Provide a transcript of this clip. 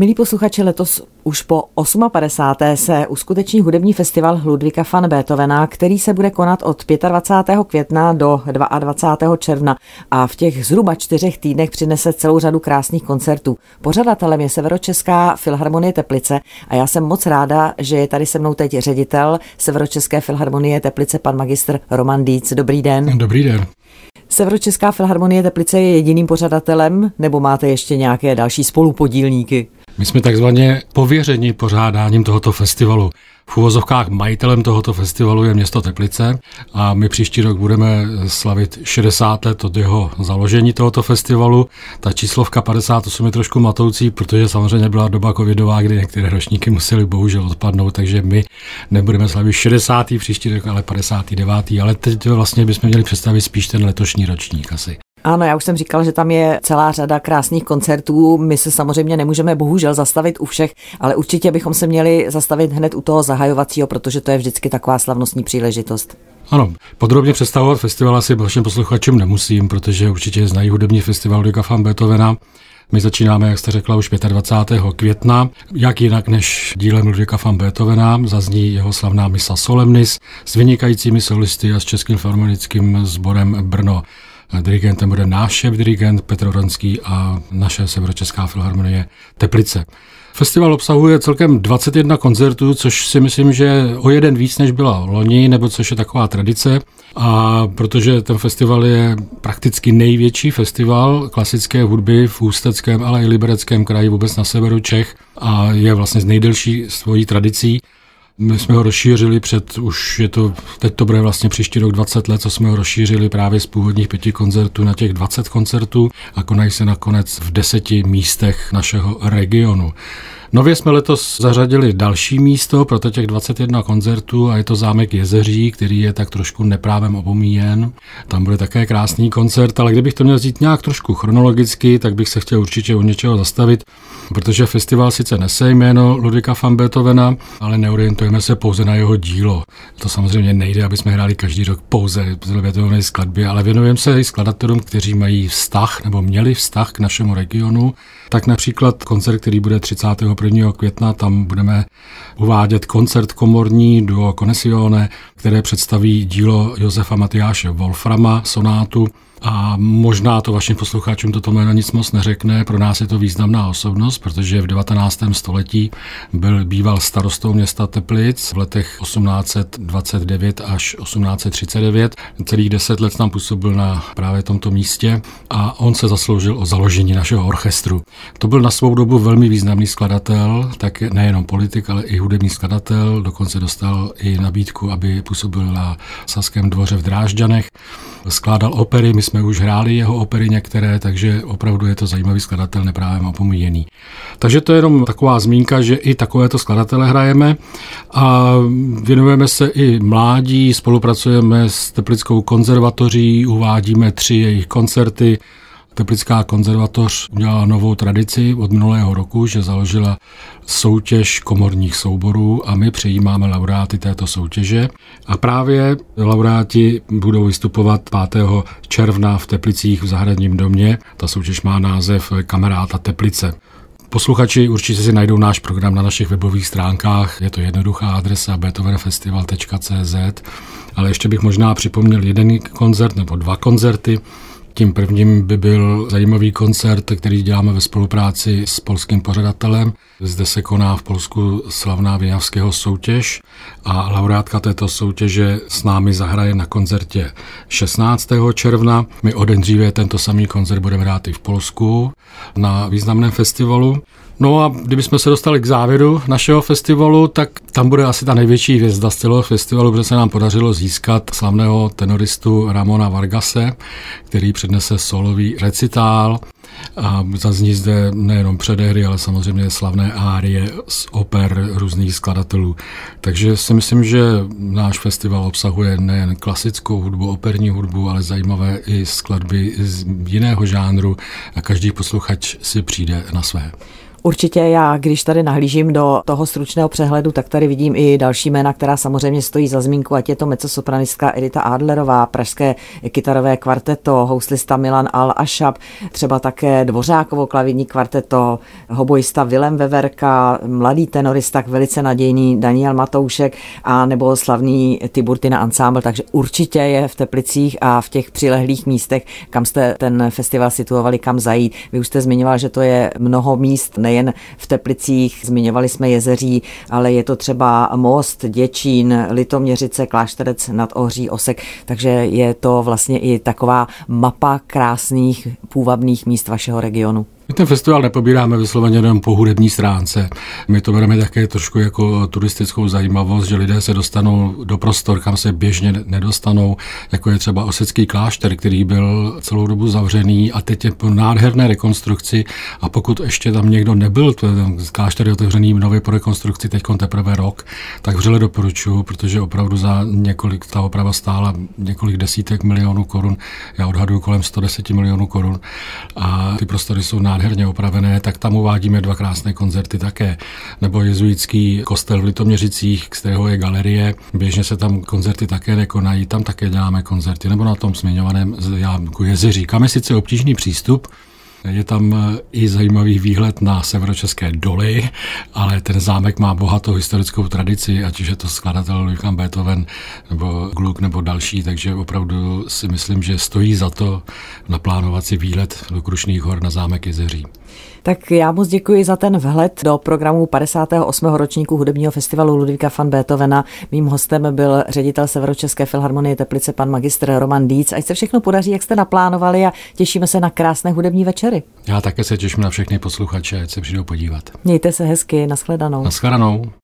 Milí posluchači, letos už po 58. se uskuteční hudební festival Ludvíka van Beethovena, který se bude konat od 25. května do 22. června a v těch zhruba čtyřech týdnech přinese celou řadu krásných koncertů. Pořadatelem je Severočeská filharmonie Teplice a já jsem moc ráda, že je tady se mnou teď ředitel Severočeské filharmonie Teplice, pan magistr Roman Díc. Dobrý den. Dobrý den. Severočeská filharmonie Teplice je jediným pořadatelem, nebo máte ještě nějaké další spolupodílníky? My jsme takzvaně pověřeni pořádáním tohoto festivalu. V úvozovkách majitelem tohoto festivalu je město Teplice a my příští rok budeme slavit 60 let od jeho založení tohoto festivalu. Ta číslovka 58 je trošku matoucí, protože samozřejmě byla doba covidová, kdy některé ročníky museli bohužel odpadnout, takže my nebudeme slavit 60. příští rok, ale 59. Ale teď vlastně bychom měli představit spíš ten letošní ročník asi. Ano, já už jsem říkal, že tam je celá řada krásných koncertů. My se samozřejmě nemůžeme bohužel zastavit u všech, ale určitě bychom se měli zastavit hned u toho zahajovacího, protože to je vždycky taková slavnostní příležitost. Ano, podrobně představovat festival asi vašim posluchačům nemusím, protože určitě znají hudební festival Ludwika van Beethovena. My začínáme, jak jste řekla, už 25. května. Jak jinak než dílem Ludwika van Beethovena zazní jeho slavná misa Solemnis s vynikajícími solisty a s Českým filharmonickým sborem Brno. Dirigentem bude náš šéf dirigent Petr Ronský a naše Severočeská filharmonie Teplice. Festival obsahuje celkem 21 koncertů, což si myslím, že o jeden víc, než byla loni, nebo což je taková tradice. A protože ten festival je prakticky největší festival klasické hudby v Ústeckém, ale i Libereckém kraji, vůbec na severu Čech a je vlastně z nejdelší svojí tradicí, my jsme ho rozšířili před, už je to, teď to bude vlastně příští rok 20 let, co jsme ho rozšířili právě z původních pěti koncertů na těch 20 koncertů a konají se nakonec v deseti místech našeho regionu. Nově jsme letos zařadili další místo pro těch 21 koncertů a je to zámek Jezeří, který je tak trošku neprávem opomíjen. Tam bude také krásný koncert, ale kdybych to měl říct nějak trošku chronologicky, tak bych se chtěl určitě u něčeho zastavit, protože festival sice nese jméno Ludvika van Beethovena, ale neorientujeme se pouze na jeho dílo. To samozřejmě nejde, aby jsme hráli každý rok pouze Beethovenovy skladby, ale věnujeme se i skladatelům, kteří mají vztah nebo měli vztah k našemu regionu. Tak například koncert, který bude 30. 1. května tam budeme uvádět koncert komorní duo Conessione, které představí dílo Josefa Matyáše Wolframa, sonátu a možná to vašim posluchačům toto jméno nic moc neřekne, pro nás je to významná osobnost, protože v 19. století byl býval starostou města Teplic v letech 1829 až 1839. Celých deset let tam působil na právě tomto místě a on se zasloužil o založení našeho orchestru. To byl na svou dobu velmi významný skladatel, tak nejenom politik, ale i hudební skladatel, dokonce dostal i nabídku, aby působil na Saském dvoře v Drážďanech, skládal opery, my jsme už hráli jeho opery některé, takže opravdu je to zajímavý skladatel, neprávě opomíjený. Takže to je jenom taková zmínka, že i takovéto skladatele hrajeme a věnujeme se i mládí, spolupracujeme s Teplickou konzervatoří, uvádíme tři jejich koncerty, Teplická konzervatoř udělala novou tradici od minulého roku, že založila soutěž komorních souborů a my přijímáme laureáty této soutěže. A právě laureáti budou vystupovat 5. června v Teplicích v zahradním domě. Ta soutěž má název Kamaráta Teplice. Posluchači určitě si najdou náš program na našich webových stránkách. Je to jednoduchá adresa beethovenfestival.cz, ale ještě bych možná připomněl jeden koncert nebo dva koncerty. Tím prvním by byl zajímavý koncert, který děláme ve spolupráci s polským pořadatelem. Zde se koná v Polsku slavná Vijavského soutěž a laureátka této soutěže s námi zahraje na koncertě 16. června. My o den dříve tento samý koncert budeme hrát i v Polsku na významném festivalu. No a kdybychom se dostali k závěru našeho festivalu, tak tam bude asi ta největší hvězda z celého festivalu, protože se nám podařilo získat slavného tenoristu Ramona Vargase, který přednese solový recitál a zazní zde nejenom předehry, ale samozřejmě slavné árie z oper různých skladatelů. Takže si myslím, že náš festival obsahuje nejen klasickou hudbu, operní hudbu, ale zajímavé i skladby z jiného žánru a každý posluchač si přijde na své. Určitě já, když tady nahlížím do toho stručného přehledu, tak tady vidím i další jména, která samozřejmě stojí za zmínku, ať je to mezzosopranistka Edita Adlerová, pražské kytarové kvarteto, houslista Milan Al Ashab, třeba také Dvořákovo klavírní kvarteto, hobojista Vilem Veverka, mladý tenorista, velice nadějný Daniel Matoušek a nebo slavný Tiburtina Ensemble, takže určitě je v Teplicích a v těch přilehlých místech, kam jste ten festival situovali, kam zajít. Vy už jste zmiňoval, že to je mnoho míst, nejen v Teplicích, zmiňovali jsme jezeří, ale je to třeba Most, Děčín, Litoměřice, Klášterec nad Ohří, Osek, takže je to vlastně i taková mapa krásných půvabných míst vašeho regionu. My ten festival nepobíráme vysloveně jenom po hudební stránce. My to bereme také trošku jako turistickou zajímavost, že lidé se dostanou do prostor, kam se běžně nedostanou, jako je třeba Osecký klášter, který byl celou dobu zavřený a teď je po nádherné rekonstrukci. A pokud ještě tam někdo nebyl, ten klášter je otevřený nově po rekonstrukci teď teprve rok, tak vřele doporučuji, protože opravdu za několik, ta oprava stála několik desítek milionů korun, já odhaduju kolem 110 milionů korun. A ty prostory jsou nádherné nádherně opravené, tak tam uvádíme dva krásné koncerty také. Nebo jezuitský kostel v Litoměřicích, z kterého je galerie. Běžně se tam koncerty také nekonají, tam také děláme koncerty. Nebo na tom zmiňovaném Jámku jezeří. Kam je sice obtížný přístup, je tam eh, i zajímavý výhled na severočeské doly, ale ten zámek má bohatou historickou tradici, ať už je to skladatel Ludwig Beethoven nebo Gluck nebo další, takže opravdu si myslím, že stojí za to naplánovat si výlet do Krušných hor na zámek Jezeří. Tak já moc děkuji za ten vhled do programu 58. ročníku hudebního festivalu Ludvíka van Beethovena. Mým hostem byl ředitel Severočeské filharmonie Teplice, pan magistr Roman Díc. Ať se všechno podaří, jak jste naplánovali a těšíme se na krásné hudební večery. Já také se těším na všechny posluchače, ať se přijdou podívat. Mějte se hezky, nashledanou. Nashledanou.